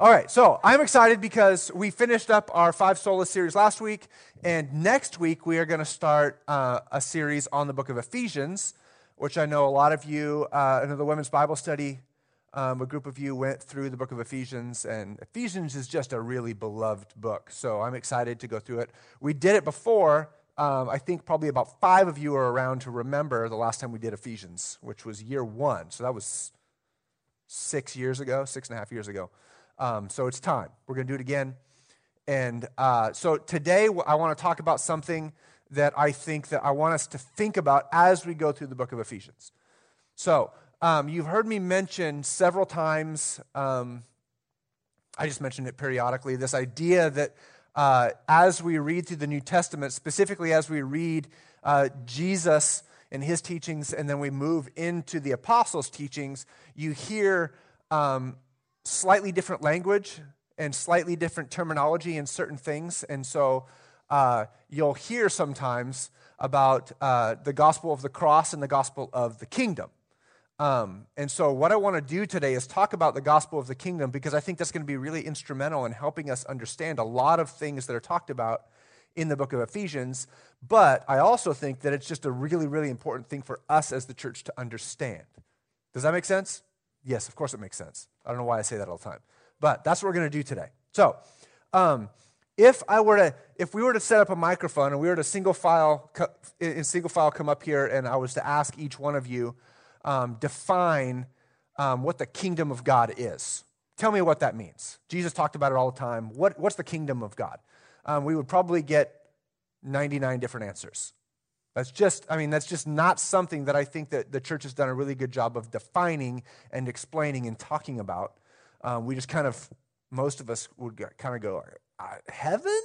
All right, so I'm excited because we finished up our five sola series last week, and next week we are going to start uh, a series on the book of Ephesians, which I know a lot of you, uh, the women's Bible study, um, a group of you went through the book of Ephesians, and Ephesians is just a really beloved book. So I'm excited to go through it. We did it before. Um, I think probably about five of you are around to remember the last time we did Ephesians, which was year one. So that was six years ago, six and a half years ago. Um, so it's time. We're going to do it again. And uh, so today I want to talk about something that I think that I want us to think about as we go through the book of Ephesians. So um, you've heard me mention several times, um, I just mentioned it periodically, this idea that uh, as we read through the New Testament, specifically as we read uh, Jesus and his teachings, and then we move into the apostles' teachings, you hear um, slightly different language and slightly different terminology in certain things. And so uh, you'll hear sometimes about uh, the gospel of the cross and the gospel of the kingdom. Um, and so, what I want to do today is talk about the gospel of the kingdom because I think that's going to be really instrumental in helping us understand a lot of things that are talked about in the book of Ephesians. But I also think that it's just a really, really important thing for us as the church to understand. Does that make sense? Yes, of course it makes sense. I don't know why I say that all the time. But that's what we're going to do today. So, um, if I were to, if we were to set up a microphone and we were to single file, in single file come up here and I was to ask each one of you, um, define um, what the kingdom of God is. Tell me what that means. Jesus talked about it all the time. What, what's the kingdom of God? Um, we would probably get 99 different answers. That's just, I mean, that's just not something that I think that the church has done a really good job of defining and explaining and talking about. Um, we just kind of, most of us would kind of go, uh, heaven?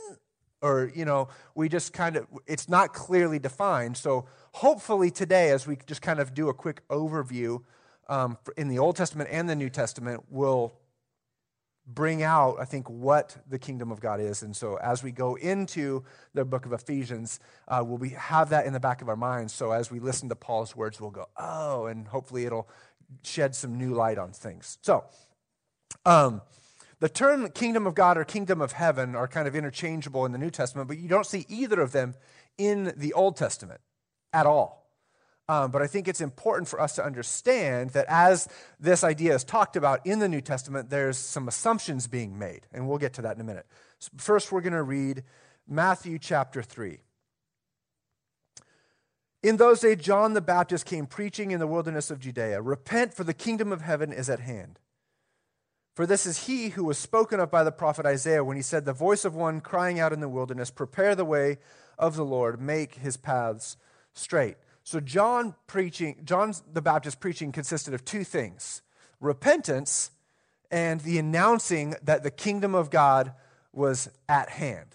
Or, you know, we just kind of, it's not clearly defined. So hopefully today, as we just kind of do a quick overview um, in the Old Testament and the New Testament, we'll bring out, I think, what the kingdom of God is. And so as we go into the book of Ephesians, uh, we'll be, have that in the back of our minds. So as we listen to Paul's words, we'll go, oh, and hopefully it'll shed some new light on things. So, um, the term kingdom of God or kingdom of heaven are kind of interchangeable in the New Testament, but you don't see either of them in the Old Testament at all. Um, but I think it's important for us to understand that as this idea is talked about in the New Testament, there's some assumptions being made. And we'll get to that in a minute. So first, we're going to read Matthew chapter 3. In those days, John the Baptist came preaching in the wilderness of Judea Repent, for the kingdom of heaven is at hand. For this is he who was spoken of by the prophet Isaiah when he said, The voice of one crying out in the wilderness, Prepare the way of the Lord, make his paths straight. So John preaching, John the Baptist preaching consisted of two things: repentance and the announcing that the kingdom of God was at hand.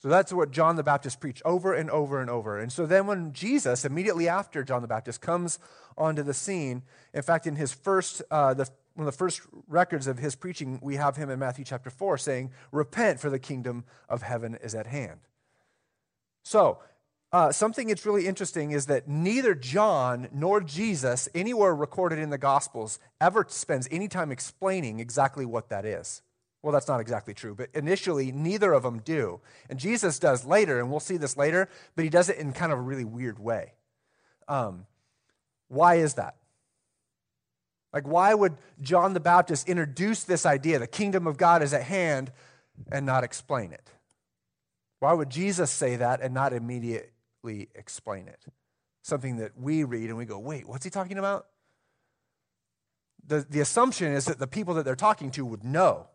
So that's what John the Baptist preached over and over and over. And so then when Jesus, immediately after John the Baptist, comes onto the scene, in fact, in his first, uh, the, one of the first records of his preaching, we have him in Matthew chapter 4 saying, Repent, for the kingdom of heaven is at hand. So uh, something that's really interesting is that neither John nor Jesus, anywhere recorded in the Gospels, ever spends any time explaining exactly what that is. Well, that's not exactly true, but initially, neither of them do. And Jesus does later, and we'll see this later, but he does it in kind of a really weird way. Um, why is that? Like, why would John the Baptist introduce this idea, the kingdom of God is at hand, and not explain it? Why would Jesus say that and not immediate, explain it. Something that we read and we go, wait, what's he talking about? The, the assumption is that the people that they're talking to would know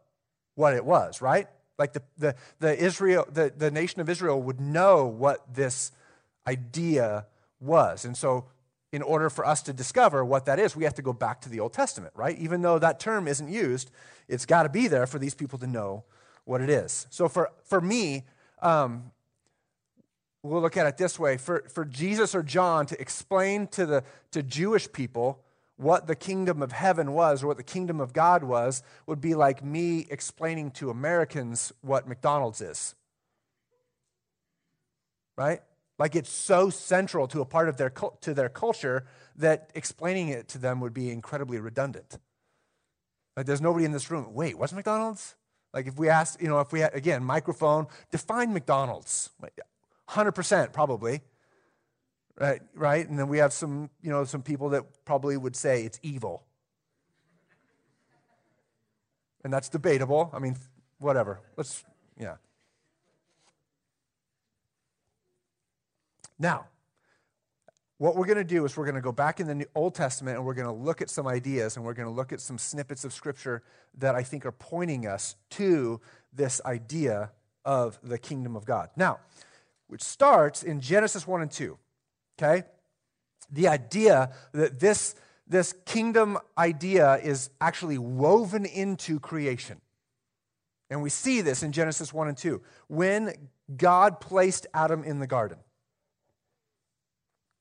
what it was, right? Like the, the, the Israel, the, the nation of Israel would know what this idea was. And so in order for us to discover what that is, we have to go back to the Old Testament, right? Even though that term isn't used, it's got to be there for these people to know what it is. So for, for me, um, we'll look at it this way for, for Jesus or John to explain to the to Jewish people what the kingdom of heaven was or what the kingdom of God was would be like me explaining to Americans what McDonald's is. Right? Like it's so central to a part of their to their culture that explaining it to them would be incredibly redundant. Like there's nobody in this room. Wait, what's McDonald's? Like if we ask, you know, if we had, again, microphone, define McDonald's. 100% probably. Right, right? And then we have some, you know, some people that probably would say it's evil. And that's debatable. I mean, whatever. Let's, yeah. Now, what we're going to do is we're going to go back in the Old Testament and we're going to look at some ideas and we're going to look at some snippets of Scripture that I think are pointing us to this idea of the kingdom of God. Now, which starts in Genesis 1 and 2. Okay? The idea that this, this kingdom idea is actually woven into creation. And we see this in Genesis 1 and 2. When God placed Adam in the garden.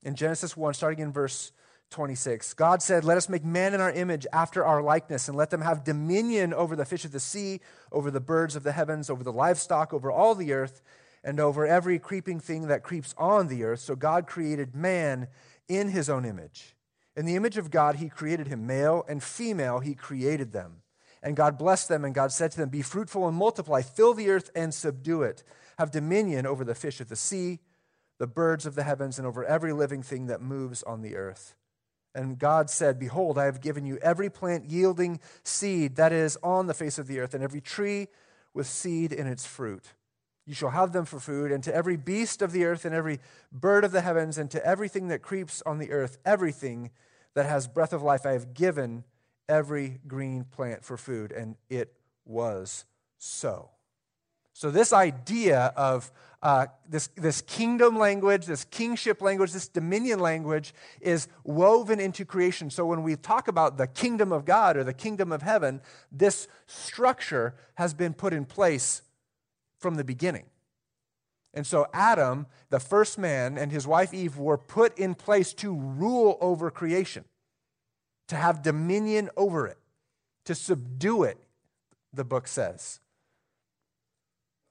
In Genesis 1, starting in verse 26, God said, Let us make man in our image after our likeness, and let them have dominion over the fish of the sea, over the birds of the heavens, over the livestock, over all the earth, and over every creeping thing that creeps on the earth. So God created man in his own image. In the image of God, he created him, male and female, he created them. And God blessed them, and God said to them, Be fruitful and multiply, fill the earth and subdue it. Have dominion over the fish of the sea, the birds of the heavens, and over every living thing that moves on the earth. And God said, Behold, I have given you every plant yielding seed that is on the face of the earth, and every tree with seed in its fruit. You shall have them for food, and to every beast of the earth, and every bird of the heavens, and to everything that creeps on the earth, everything that has breath of life, I have given every green plant for food. And it was so. So, this idea of uh, this, this kingdom language, this kingship language, this dominion language is woven into creation. So, when we talk about the kingdom of God or the kingdom of heaven, this structure has been put in place from the beginning. And so Adam, the first man, and his wife Eve were put in place to rule over creation, to have dominion over it, to subdue it, the book says.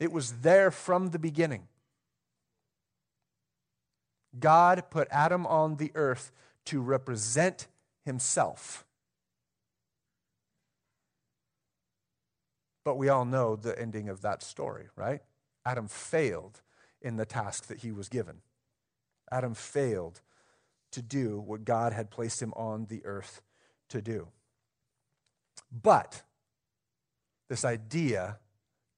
It was there from the beginning. God put Adam on the earth to represent himself. But we all know the ending of that story, right? Adam failed in the task that he was given. Adam failed to do what God had placed him on the earth to do. But this idea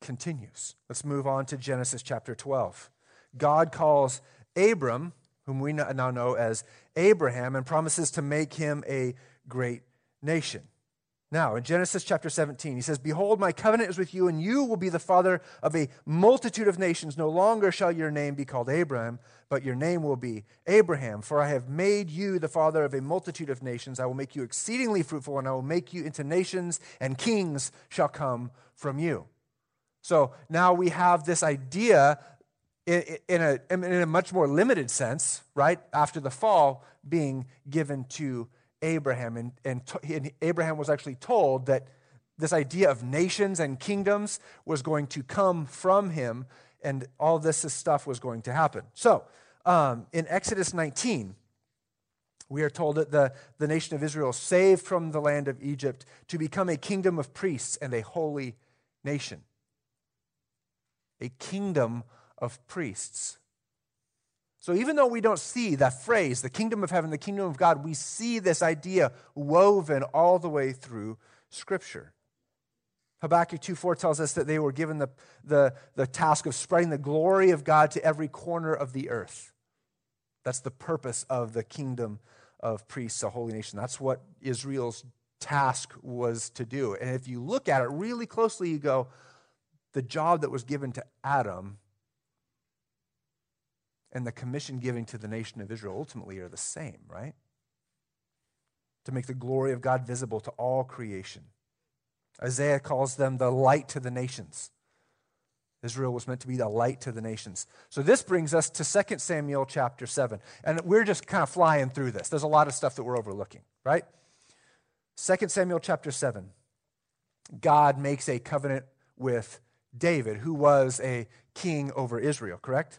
continues. Let's move on to Genesis chapter 12. God calls Abram, whom we now know as Abraham, and promises to make him a great nation. Now, in Genesis chapter 17, he says, Behold, my covenant is with you, and you will be the father of a multitude of nations. No longer shall your name be called Abram, but your name will be Abraham. For I have made you the father of a multitude of nations. I will make you exceedingly fruitful, and I will make you into nations, and kings shall come from you. So now we have this idea in a, in a much more limited sense, right? After the fall, being given to Abraham. And, and, and Abraham was actually told that this idea of nations and kingdoms was going to come from him, and all this stuff was going to happen. So, um, in Exodus 19, we are told that the, the nation of Israel saved from the land of Egypt to become a kingdom of priests and a holy nation. A kingdom of priests. So even though we don't see that phrase, the kingdom of heaven, the kingdom of God, we see this idea woven all the way through Scripture. Habakkuk 2.4 tells us that they were given the, the, the task of spreading the glory of God to every corner of the earth. That's the purpose of the kingdom of priests, a holy nation. That's what Israel's task was to do. And if you look at it really closely, you go, the job that was given to Adam and the commission giving to the nation of Israel ultimately are the same, right? To make the glory of God visible to all creation. Isaiah calls them the light to the nations. Israel was meant to be the light to the nations. So this brings us to 2 Samuel chapter 7. And we're just kind of flying through this. There's a lot of stuff that we're overlooking, right? 2 Samuel chapter 7. God makes a covenant with David, who was a king over Israel, correct?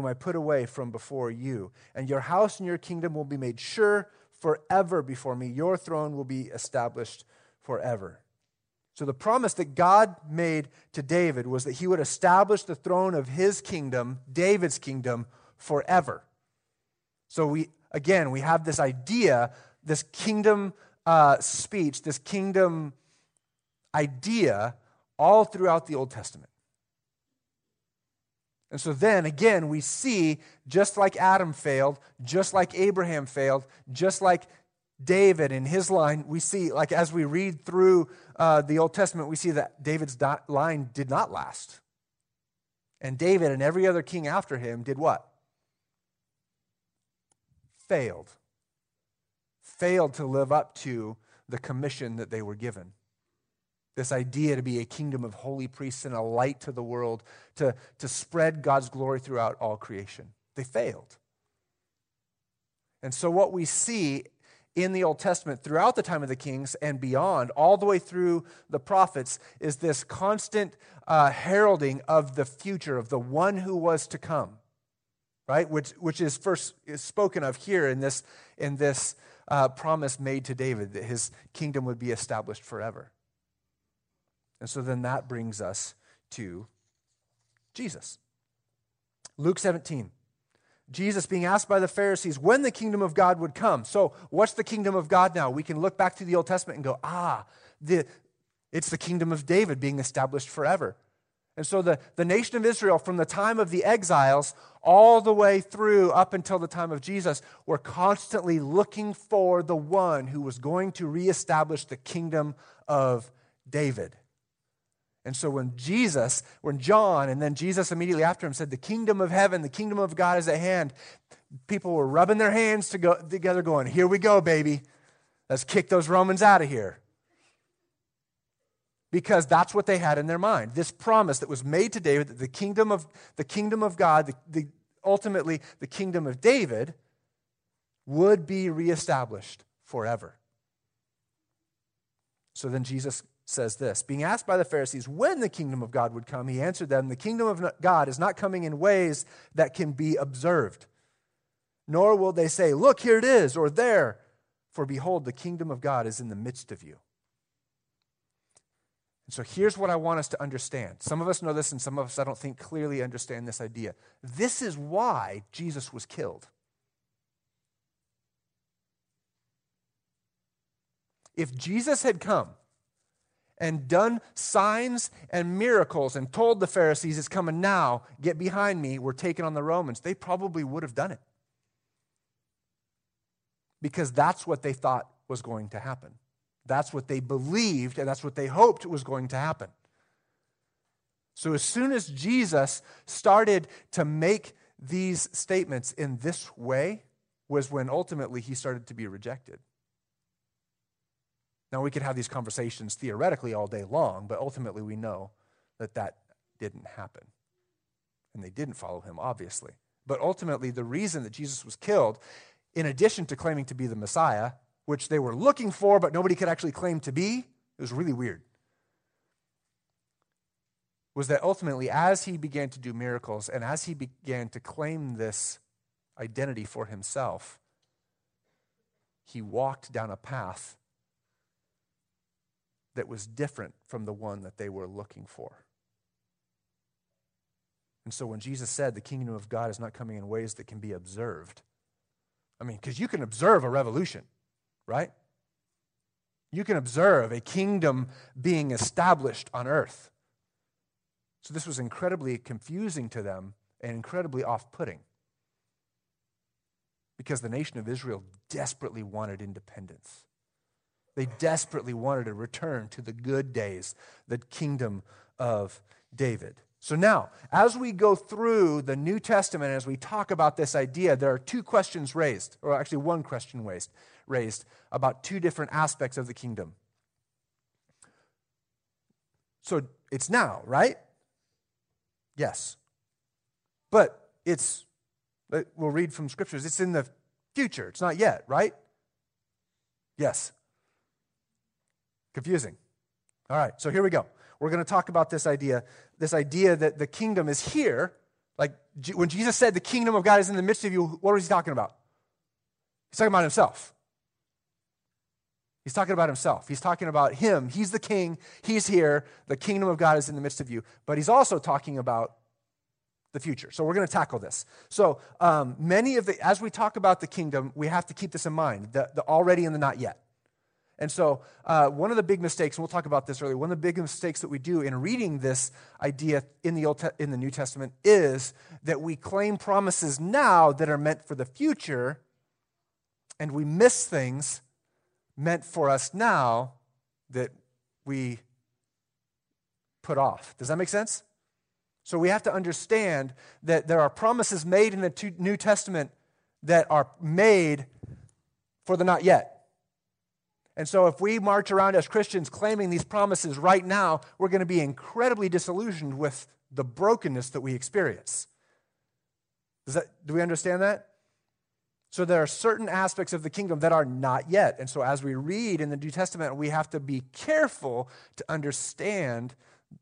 whom I put away from before you. And your house and your kingdom will be made sure forever before me. Your throne will be established forever. So, the promise that God made to David was that he would establish the throne of his kingdom, David's kingdom, forever. So, we, again, we have this idea, this kingdom uh, speech, this kingdom idea all throughout the Old Testament. And so then again, we see just like Adam failed, just like Abraham failed, just like David in his line, we see, like as we read through uh, the Old Testament, we see that David's line did not last. And David and every other king after him did what? Failed. Failed to live up to the commission that they were given. This idea to be a kingdom of holy priests and a light to the world, to, to spread God's glory throughout all creation. They failed. And so, what we see in the Old Testament throughout the time of the kings and beyond, all the way through the prophets, is this constant uh, heralding of the future, of the one who was to come, right? Which, which is first is spoken of here in this, in this uh, promise made to David that his kingdom would be established forever. And so then that brings us to Jesus. Luke 17. Jesus being asked by the Pharisees when the kingdom of God would come. So, what's the kingdom of God now? We can look back to the Old Testament and go, ah, the, it's the kingdom of David being established forever. And so, the, the nation of Israel, from the time of the exiles all the way through up until the time of Jesus, were constantly looking for the one who was going to reestablish the kingdom of David. And so when Jesus, when John, and then Jesus immediately after him said, The kingdom of heaven, the kingdom of God is at hand, people were rubbing their hands to go, together, going, Here we go, baby. Let's kick those Romans out of here. Because that's what they had in their mind. This promise that was made to David that the kingdom of, the kingdom of God, the, the, ultimately the kingdom of David, would be reestablished forever. So then Jesus says this Being asked by the Pharisees when the kingdom of God would come, he answered them, The kingdom of God is not coming in ways that can be observed. Nor will they say, Look, here it is, or there, for behold, the kingdom of God is in the midst of you. And so here's what I want us to understand. Some of us know this, and some of us, I don't think, clearly understand this idea. This is why Jesus was killed. If Jesus had come and done signs and miracles and told the Pharisees, It's coming now, get behind me, we're taking on the Romans, they probably would have done it. Because that's what they thought was going to happen. That's what they believed, and that's what they hoped was going to happen. So, as soon as Jesus started to make these statements in this way, was when ultimately he started to be rejected. Now, we could have these conversations theoretically all day long, but ultimately we know that that didn't happen. And they didn't follow him, obviously. But ultimately, the reason that Jesus was killed, in addition to claiming to be the Messiah, which they were looking for, but nobody could actually claim to be, it was really weird, was that ultimately, as he began to do miracles and as he began to claim this identity for himself, he walked down a path that was different from the one that they were looking for. And so when Jesus said the kingdom of God is not coming in ways that can be observed, I mean, because you can observe a revolution, right? You can observe a kingdom being established on earth. So this was incredibly confusing to them and incredibly off putting because the nation of Israel desperately wanted independence. They desperately wanted to return to the good days, the kingdom of David. So now, as we go through the New Testament, as we talk about this idea, there are two questions raised, or actually one question raised, raised about two different aspects of the kingdom. So it's now, right? Yes. But it's, we'll read from scriptures, it's in the future. It's not yet, right? Yes. Confusing. All right, so here we go. We're going to talk about this idea, this idea that the kingdom is here. Like when Jesus said the kingdom of God is in the midst of you, what was he talking about? He's talking about himself. He's talking about himself. He's talking about him. He's the king. He's here. The kingdom of God is in the midst of you. But he's also talking about the future. So we're going to tackle this. So um, many of the, as we talk about the kingdom, we have to keep this in mind the, the already and the not yet. And so, uh, one of the big mistakes, and we'll talk about this earlier, one of the big mistakes that we do in reading this idea in the, Old Te- in the New Testament is that we claim promises now that are meant for the future, and we miss things meant for us now that we put off. Does that make sense? So we have to understand that there are promises made in the New Testament that are made for the not yet. And so, if we march around as Christians claiming these promises right now, we're going to be incredibly disillusioned with the brokenness that we experience. That, do we understand that? So, there are certain aspects of the kingdom that are not yet. And so, as we read in the New Testament, we have to be careful to understand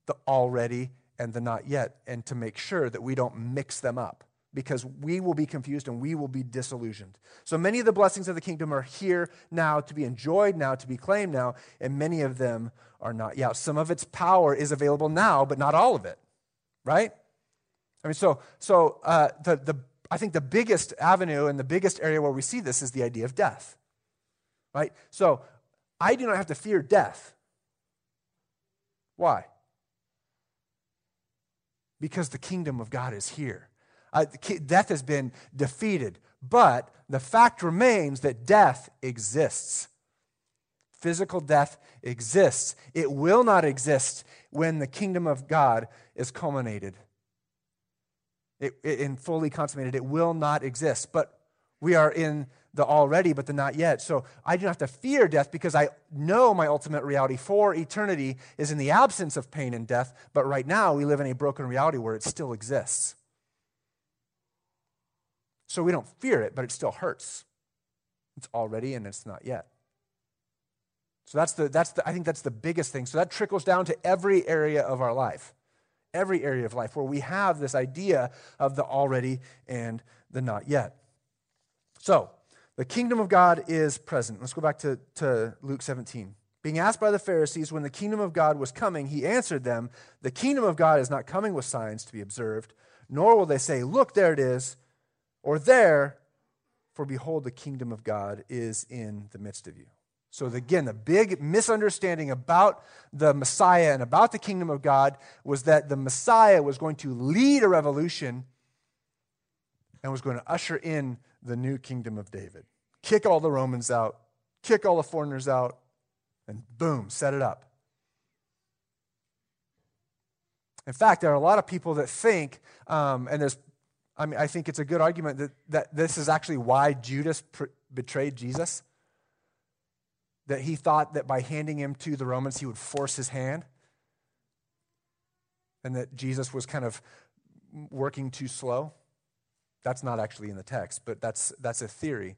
the already and the not yet and to make sure that we don't mix them up because we will be confused and we will be disillusioned. So many of the blessings of the kingdom are here now to be enjoyed now, to be claimed now, and many of them are not yet. Some of its power is available now, but not all of it, right? I mean, so, so uh, the, the, I think the biggest avenue and the biggest area where we see this is the idea of death, right? So I do not have to fear death. Why? Because the kingdom of God is here. Uh, death has been defeated. But the fact remains that death exists. Physical death exists. It will not exist when the kingdom of God is culminated it, it, and fully consummated. It will not exist. But we are in the already, but the not yet. So I do not have to fear death because I know my ultimate reality for eternity is in the absence of pain and death. But right now, we live in a broken reality where it still exists. So we don't fear it, but it still hurts. It's already and it's not yet. So that's the, that's the, I think that's the biggest thing. So that trickles down to every area of our life, every area of life where we have this idea of the already and the not yet. So the kingdom of God is present. Let's go back to, to Luke 17. Being asked by the Pharisees when the kingdom of God was coming, he answered them, The kingdom of God is not coming with signs to be observed, nor will they say, Look, there it is or there, for behold, the kingdom of God is in the midst of you. So, again, the big misunderstanding about the Messiah and about the kingdom of God was that the Messiah was going to lead a revolution and was going to usher in the new kingdom of David. Kick all the Romans out, kick all the foreigners out, and boom, set it up. In fact, there are a lot of people that think, um, and there's I mean, I think it's a good argument that, that this is actually why Judas pr- betrayed Jesus. That he thought that by handing him to the Romans, he would force his hand. And that Jesus was kind of working too slow. That's not actually in the text, but that's, that's a theory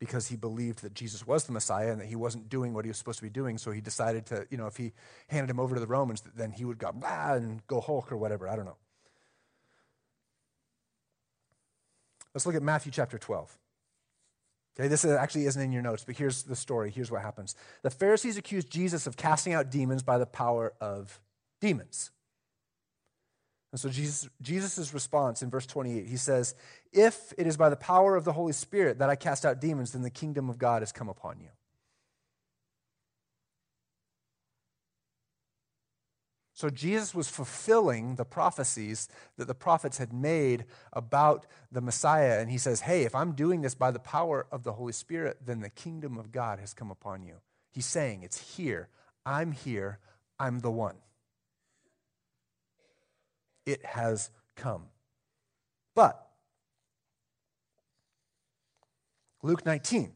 because he believed that Jesus was the Messiah and that he wasn't doing what he was supposed to be doing. So he decided to, you know, if he handed him over to the Romans, then he would go, blah, and go Hulk or whatever. I don't know. Let's look at Matthew chapter 12. Okay, this actually isn't in your notes, but here's the story. Here's what happens. The Pharisees accused Jesus of casting out demons by the power of demons. And so Jesus, Jesus' response in verse 28, he says, If it is by the power of the Holy Spirit that I cast out demons, then the kingdom of God has come upon you. So Jesus was fulfilling the prophecies that the prophets had made about the Messiah. And he says, Hey, if I'm doing this by the power of the Holy Spirit, then the kingdom of God has come upon you. He's saying, It's here. I'm here. I'm the one. it has come. But Luke 19,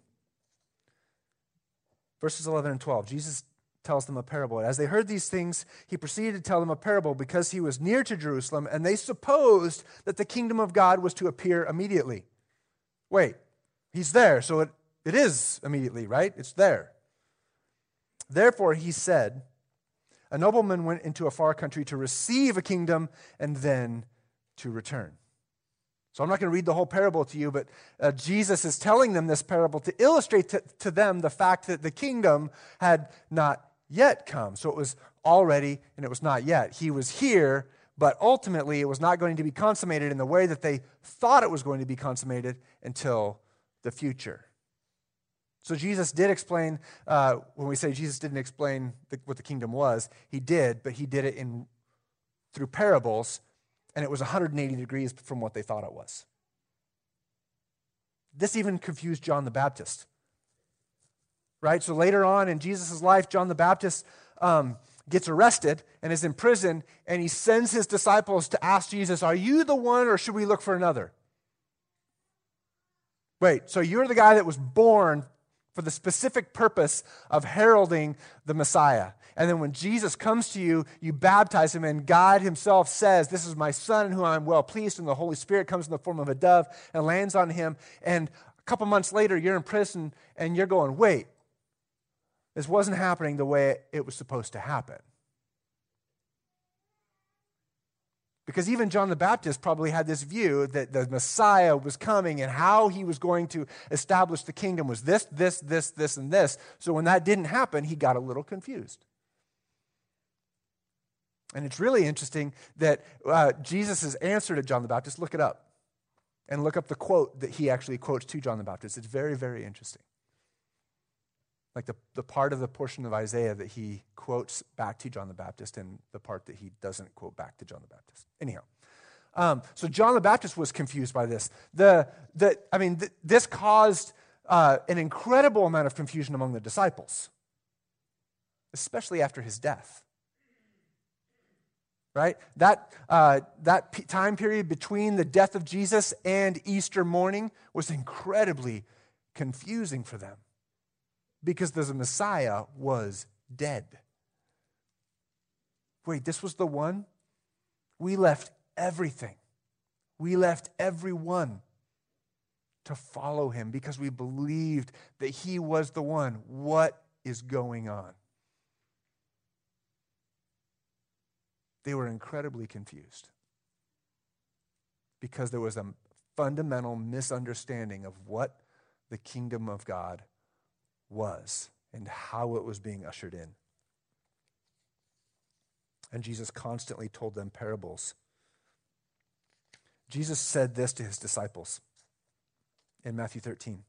verses 11 and 12, Jesus tells them a parable. As they heard these things, he proceeded to tell them a parable because he was near to Jerusalem, and they supposed that the kingdom of God was to appear immediately. Wait, he's there, so it, it is immediately, right? It's there. Therefore, he said, A nobleman went into a far country to receive a kingdom and then to return. So I'm not going to read the whole parable to you, but uh, Jesus is telling them this parable to illustrate to, to them the fact that the kingdom had not yet come. So it was already and it was not yet. He was here, but ultimately it was not going to be consummated in the way that they thought it was going to be consummated until the future. So Jesus did explain, uh, when we say Jesus didn't explain the, what the kingdom was, he did, but he did it in, through parables, and it was 180 degrees from what they thought it was. This even confused John the Baptist. Right? So later on in Jesus' life, John the Baptist um, gets arrested and is in prison, and he sends his disciples to ask Jesus, Are you the one, or should we look for another? Wait, so you're the guy that was born for the specific purpose of heralding the Messiah. And then when Jesus comes to you, you baptize him, and God himself says, This is my son in whom I'm well pleased. And the Holy Spirit comes in the form of a dove and lands on him. And a couple months later, you're in prison and you're going, Wait, this wasn't happening the way it was supposed to happen. Because even John the Baptist probably had this view that the Messiah was coming and how he was going to establish the kingdom was this, this, this, this, and this. So when that didn't happen, he got a little confused. And it's really interesting that uh, Jesus' answer to John the Baptist, look it up and look up the quote that he actually quotes to John the Baptist. It's very, very interesting like the, the part of the portion of Isaiah that he quotes back to John the Baptist and the part that he doesn't quote back to John the Baptist. Anyhow, um, so John the Baptist was confused by this. The, the, I mean, th- this caused uh, an incredible amount of confusion among the disciples, especially after his death. Right? That, uh, that p- time period between the death of Jesus and Easter morning was incredibly confusing for them because the Messiah was dead. Wait, this was the one? We left everything. We left everyone to follow him because we believed that he was the one. What is going on? They were incredibly confused because there was a fundamental misunderstanding of what the kingdom of God was and how it was being ushered in. And Jesus constantly told them parables. Jesus said this to his disciples in Matthew 13.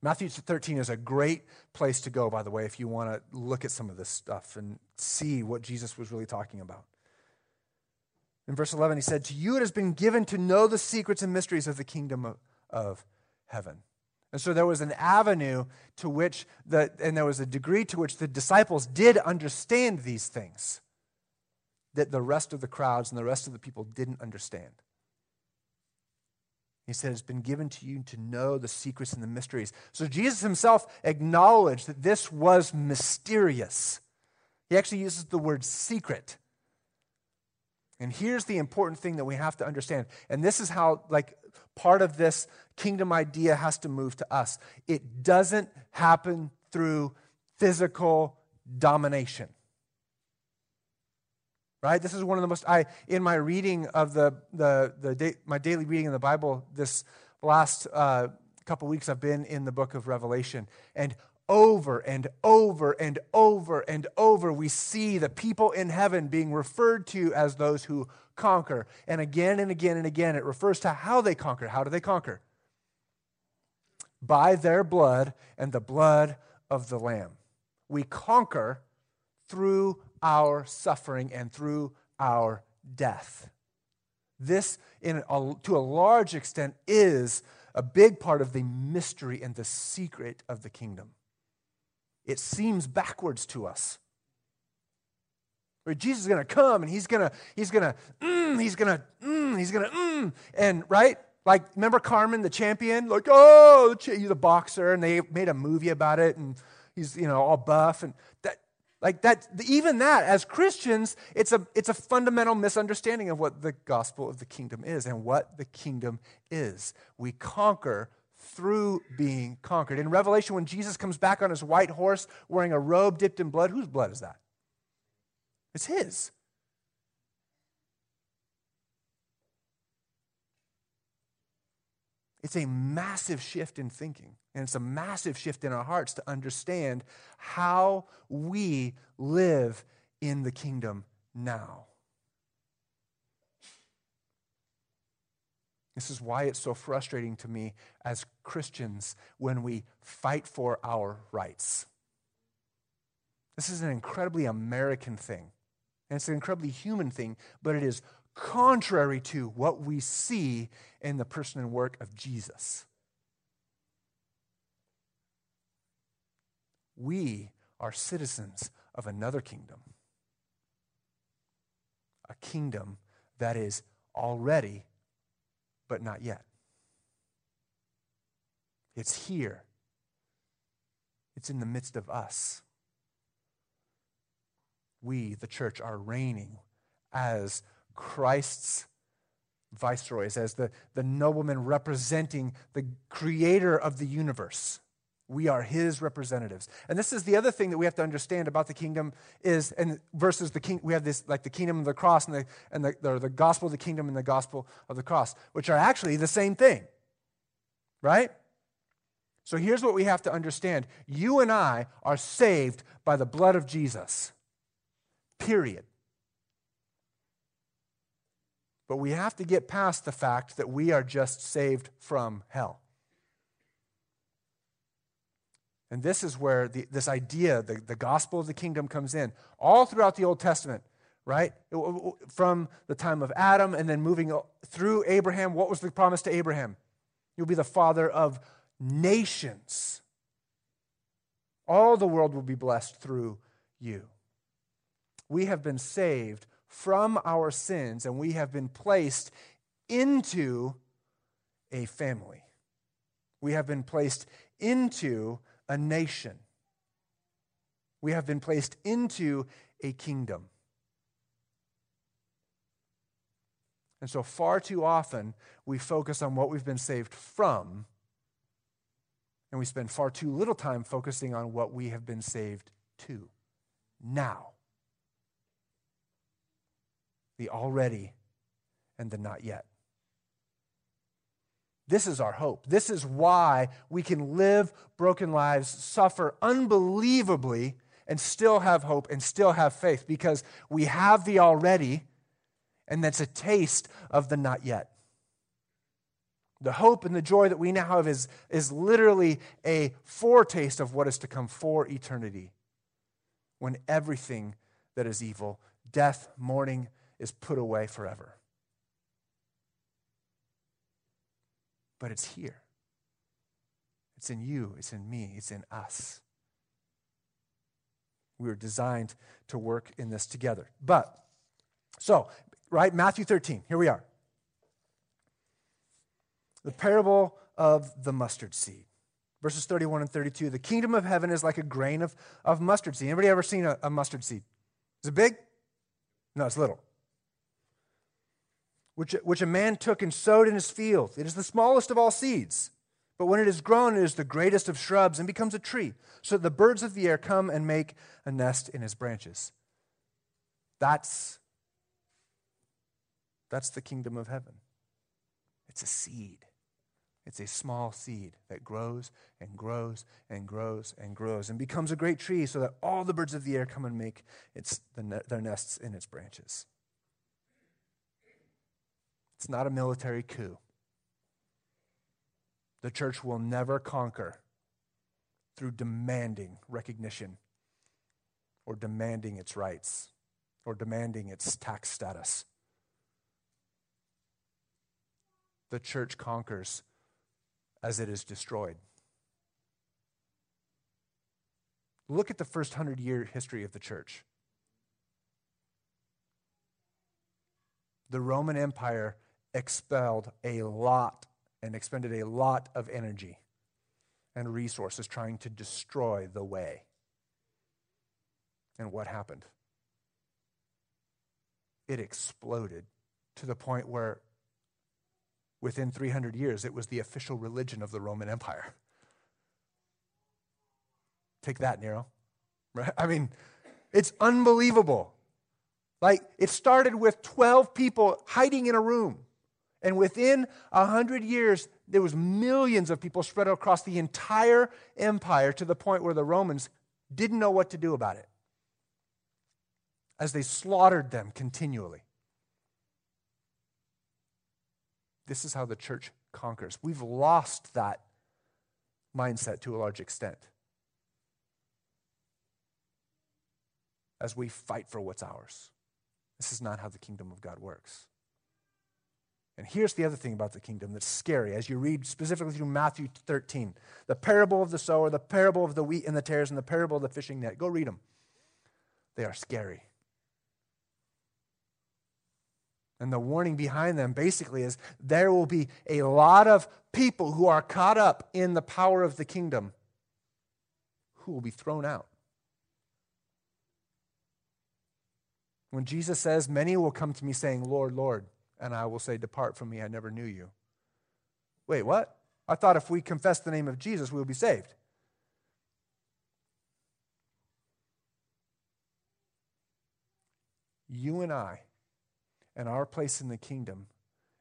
Matthew 13 is a great place to go, by the way, if you want to look at some of this stuff and see what Jesus was really talking about. In verse 11, he said, To you it has been given to know the secrets and mysteries of the kingdom of, of heaven. And so there was an avenue to which, the, and there was a degree to which the disciples did understand these things that the rest of the crowds and the rest of the people didn't understand. He said, It's been given to you to know the secrets and the mysteries. So Jesus himself acknowledged that this was mysterious. He actually uses the word secret. And here's the important thing that we have to understand. And this is how, like, part of this kingdom idea has to move to us. It doesn't happen through physical domination. Right? This is one of the most I in my reading of the the the my daily reading in the Bible this last uh, couple weeks I've been in the book of Revelation and over and over and over and over, we see the people in heaven being referred to as those who conquer. And again and again and again, it refers to how they conquer. How do they conquer? By their blood and the blood of the Lamb. We conquer through our suffering and through our death. This, in a, to a large extent, is a big part of the mystery and the secret of the kingdom. It seems backwards to us. Where Jesus is going to come and he's going to, he's going to, mm, he's going to, mm, he's going to, mm. And, right? Like, remember Carman, the champion? Like, oh, he's a boxer, and they made a movie about it, and he's, you know, all buff. And that, like that, even that, as Christians, it's a, it's a fundamental misunderstanding of what the gospel of the kingdom is and what the kingdom is. We conquer through being conquered. In Revelation, when Jesus comes back on his white horse wearing a robe dipped in blood, whose blood is that? It's his. It's a massive shift in thinking, and it's a massive shift in our hearts to understand how we live in the kingdom now. This is why it's so frustrating to me as Christians when we fight for our rights. This is an incredibly American thing, and it's an incredibly human thing, but it is contrary to what we see in the person and work of Jesus. We are citizens of another kingdom, a kingdom that is already, but not yet. It's here, it's in the midst of us. We, the church, are reigning as Christ's viceroys, as the, the noblemen representing the creator of the universe. We are his representatives. And this is the other thing that we have to understand about the kingdom is, and versus the king, we have this like the kingdom of the cross and the, and the, the, the gospel of the kingdom and the gospel of the cross, which are actually the same thing. Right? So here's what we have to understand you and I are saved by the blood of Jesus. Period. But we have to get past the fact that we are just saved from hell. And this is where the, this idea, the, the gospel of the kingdom, comes in. All throughout the Old Testament, right? From the time of Adam and then moving through Abraham, what was the promise to Abraham? You'll be the father of nations. All the world will be blessed through you. We have been saved from our sins and we have been placed into a family. We have been placed into a nation. We have been placed into a kingdom. And so, far too often, we focus on what we've been saved from, and we spend far too little time focusing on what we have been saved to now the already and the not yet. This is our hope. This is why we can live broken lives, suffer unbelievably, and still have hope and still have faith because we have the already, and that's a taste of the not yet. The hope and the joy that we now have is, is literally a foretaste of what is to come for eternity when everything that is evil, death, mourning, is put away forever. But it's here. It's in you, it's in me, it's in us. We were designed to work in this together. But, so, right, Matthew 13, here we are. The parable of the mustard seed. Verses 31 and 32. The kingdom of heaven is like a grain of, of mustard seed. Anybody ever seen a, a mustard seed? Is it big? No, it's little which, which a man took and sowed in his field. It is the smallest of all seeds. But when it is grown, it is the greatest of shrubs and becomes a tree, so that the birds of the air come and make a nest in his branches. That's, that's the kingdom of heaven. It's a seed. It's a small seed that grows and grows and grows and grows and becomes a great tree so that all the birds of the air come and make its, their nests in its branches. It's not a military coup. The church will never conquer through demanding recognition or demanding its rights or demanding its tax status. The church conquers as it is destroyed. Look at the first hundred year history of the church. the Roman Empire expelled a lot and expended a lot of energy and resources trying to destroy the way. And what happened? It exploded to the point where within 300 years it was the official religion of the Roman Empire. Take that, Nero. Right? I mean, it's unbelievable. Like, it started with 12 people hiding in a room. And within a hundred years, there was millions of people spread across the entire empire to the point where the Romans didn't know what to do about it as they slaughtered them continually. This is how the church conquers. We've lost that mindset to a large extent as we fight for what's ours. This is not how the kingdom of God works. And here's the other thing about the kingdom that's scary as you read specifically through Matthew 13 the parable of the sower, the parable of the wheat and the tares, and the parable of the fishing net. Go read them. They are scary. And the warning behind them basically is there will be a lot of people who are caught up in the power of the kingdom who will be thrown out. When Jesus says, Many will come to me saying, Lord, Lord, and I will say, Depart from me, I never knew you. Wait, what? I thought if we confess the name of Jesus, we will be saved. You and I, and our place in the kingdom,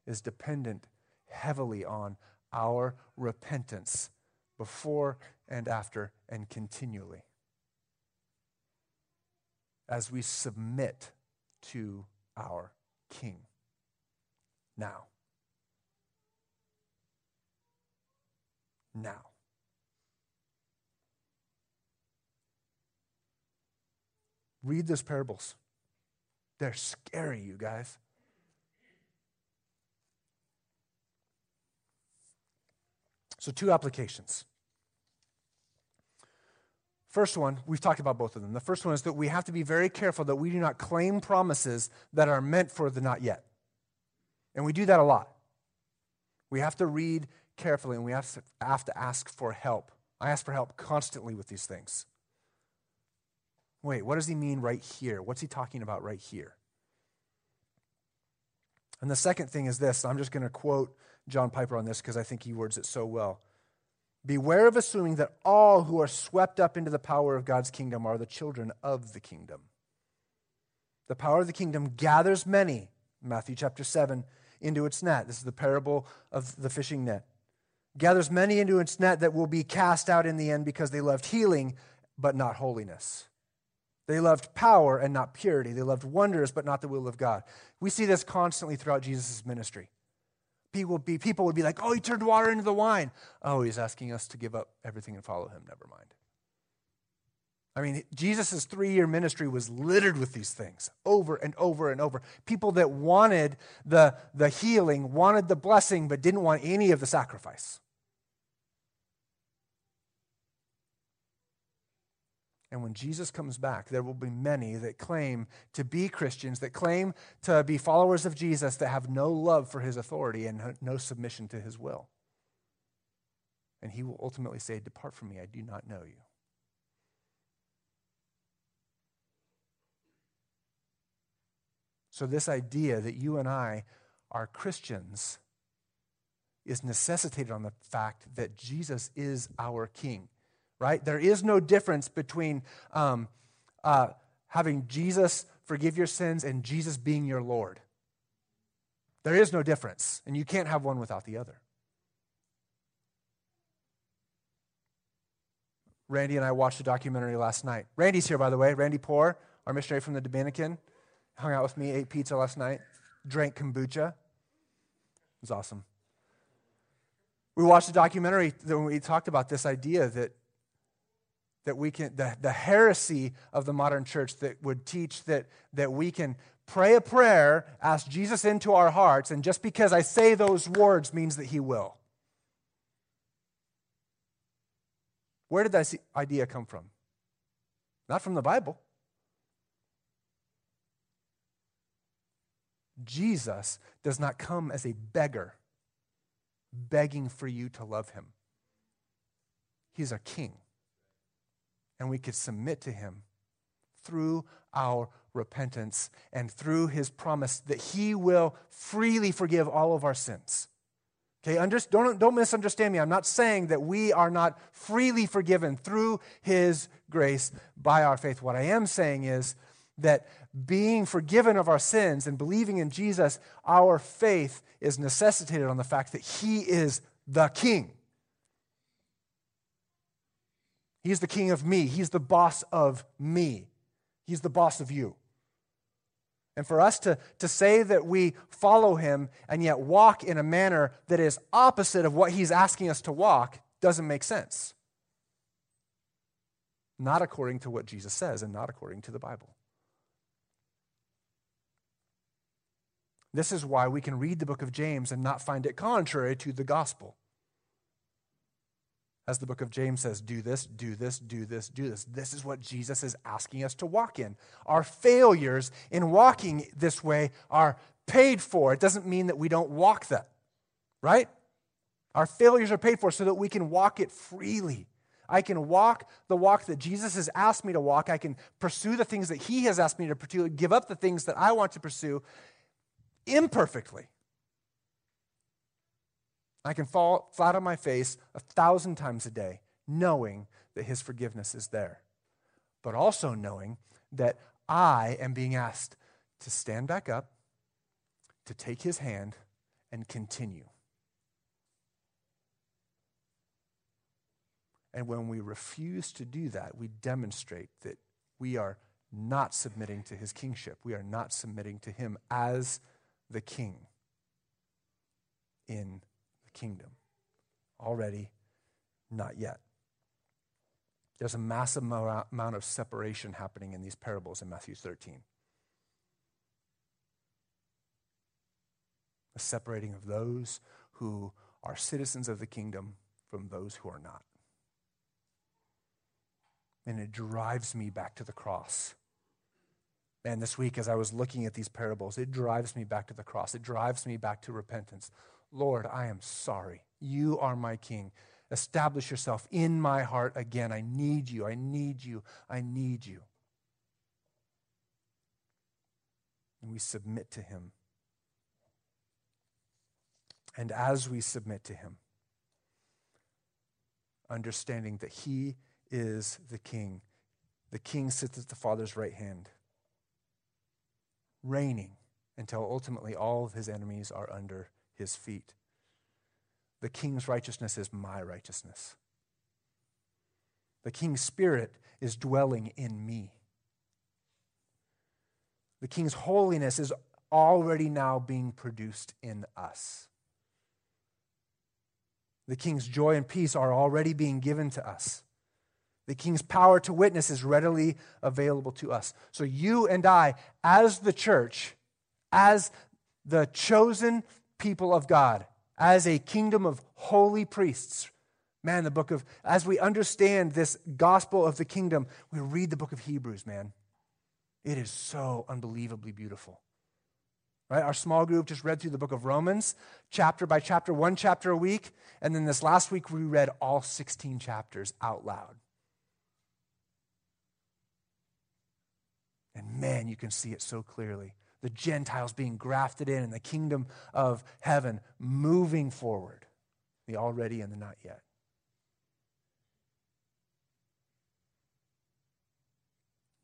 is dependent heavily on our repentance before and after and continually as we submit to our King now. Now. Read those parables. They're scary, you guys. So, two applications. First one, we've talked about both of them. The first one is that we have to be very careful that we do not claim promises that are meant for the not yet. And we do that a lot. We have to read carefully and we have to, have to ask for help. I ask for help constantly with these things. Wait, what does he mean right here? What's he talking about right here? And the second thing is this I'm just going to quote John Piper on this because I think he words it so well. Beware of assuming that all who are swept up into the power of God's kingdom are the children of the kingdom. The power of the kingdom gathers many, Matthew chapter 7, into its net. This is the parable of the fishing net. Gathers many into its net that will be cast out in the end because they loved healing, but not holiness. They loved power and not purity. They loved wonders, but not the will of God. We see this constantly throughout Jesus' ministry people would be, people would be like, oh, he turned water into the wine. Oh, he's asking us to give up everything and follow him. Never mind. I mean, Jesus' three year ministry was littered with these things over and over and over. People that wanted the, the healing, wanted the blessing, but didn't want any of the sacrifice. And when Jesus comes back, there will be many that claim to be Christians, that claim to be followers of Jesus, that have no love for his authority and no submission to his will. And he will ultimately say, Depart from me, I do not know you. So, this idea that you and I are Christians is necessitated on the fact that Jesus is our King right? There is no difference between um, uh, having Jesus forgive your sins and Jesus being your Lord. There is no difference, and you can't have one without the other. Randy and I watched a documentary last night. Randy's here, by the way. Randy Poor, our missionary from the Dominican, hung out with me, ate pizza last night, drank kombucha. It was awesome. We watched a documentary that we talked about this idea that that we can, the, the heresy of the modern church that would teach that, that we can pray a prayer, ask Jesus into our hearts, and just because I say those words means that he will. Where did that idea come from? Not from the Bible. Jesus does not come as a beggar, begging for you to love him. He's a king. And we could submit to him through our repentance and through his promise that he will freely forgive all of our sins. Okay, Under, don't, don't misunderstand me. I'm not saying that we are not freely forgiven through his grace by our faith. What I am saying is that being forgiven of our sins and believing in Jesus, our faith is necessitated on the fact that he is the king. He's the king of me. He's the boss of me. He's the boss of you. And for us to, to say that we follow him and yet walk in a manner that is opposite of what he's asking us to walk doesn't make sense. Not according to what Jesus says and not according to the Bible. This is why we can read the book of James and not find it contrary to the gospel. As the book of James says, do this, do this, do this, do this. This is what Jesus is asking us to walk in. Our failures in walking this way are paid for. It doesn't mean that we don't walk that, right? Our failures are paid for so that we can walk it freely. I can walk the walk that Jesus has asked me to walk. I can pursue the things that He has asked me to pursue, give up the things that I want to pursue imperfectly. I can fall flat on my face a thousand times a day, knowing that His forgiveness is there, but also knowing that I am being asked to stand back up, to take His hand, and continue. And when we refuse to do that, we demonstrate that we are not submitting to his kingship. We are not submitting to him as the king in the kingdom. Already, not yet. There's a massive amount of separation happening in these parables in Matthew 13. A separating of those who are citizens of the kingdom from those who are not. And it drives me back to the cross. And this week, as I was looking at these parables, it drives me back to the cross. It drives me back to repentance. Lord, I am sorry. You are my king. Establish yourself in my heart again. I need you. I need you. I need you. And we submit to him. And as we submit to him, understanding that he is the king, the king sits at the Father's right hand, reigning until ultimately all of his enemies are under his feet. The king's righteousness is my righteousness. The king's spirit is dwelling in me. The king's holiness is already now being produced in us. The king's joy and peace are already being given to us. The king's power to witness is readily available to us. So, you and I, as the church, as the chosen people of God, as a kingdom of holy priests. Man, the book of, as we understand this gospel of the kingdom, we read the book of Hebrews, man. It is so unbelievably beautiful. Right? Our small group just read through the book of Romans, chapter by chapter, one chapter a week. And then this last week, we read all 16 chapters out loud. And man, you can see it so clearly the Gentiles being grafted in and the kingdom of heaven moving forward. The already and the not yet.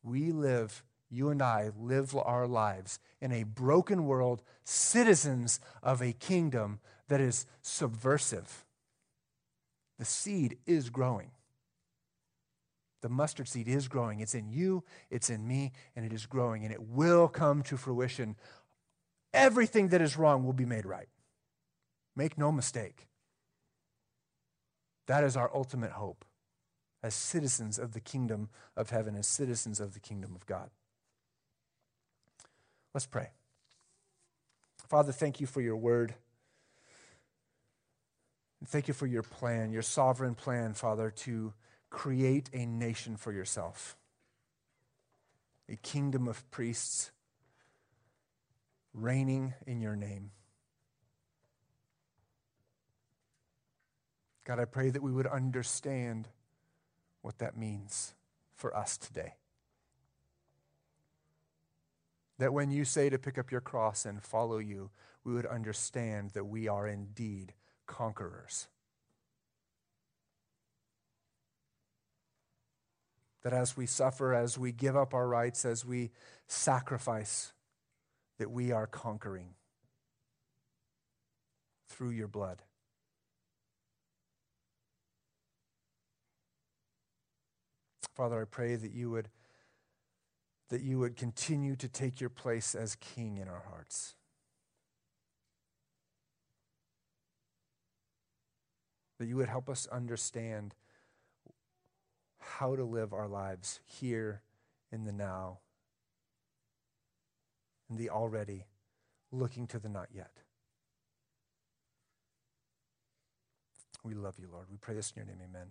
We live, you and I live our lives in a broken world, citizens of a kingdom that is subversive. The seed is growing. The mustard seed is growing. It's in you, it's in me, and it is growing, and it will come to fruition. Everything that is wrong will be made right. Make no mistake. That is our ultimate hope as citizens of the kingdom of heaven, as citizens of the kingdom of God. Let's pray. Father, thank you for your word. And thank you for your plan, your sovereign plan, Father, to create a nation for yourself, a kingdom of priests, reigning in your name. God, I pray that we would understand what that means for us today. That when you say to pick up your cross and follow you, we would understand that we are indeed conquerors. That as we suffer, as we give up our rights, as we sacrifice, that we are conquering through your blood. Father, I pray that you would that you would continue to take your place as king in our hearts. That you would help us understand how to live our lives here in the now and the already, looking to the not yet. We love you, Lord. We pray this in your name. Amen.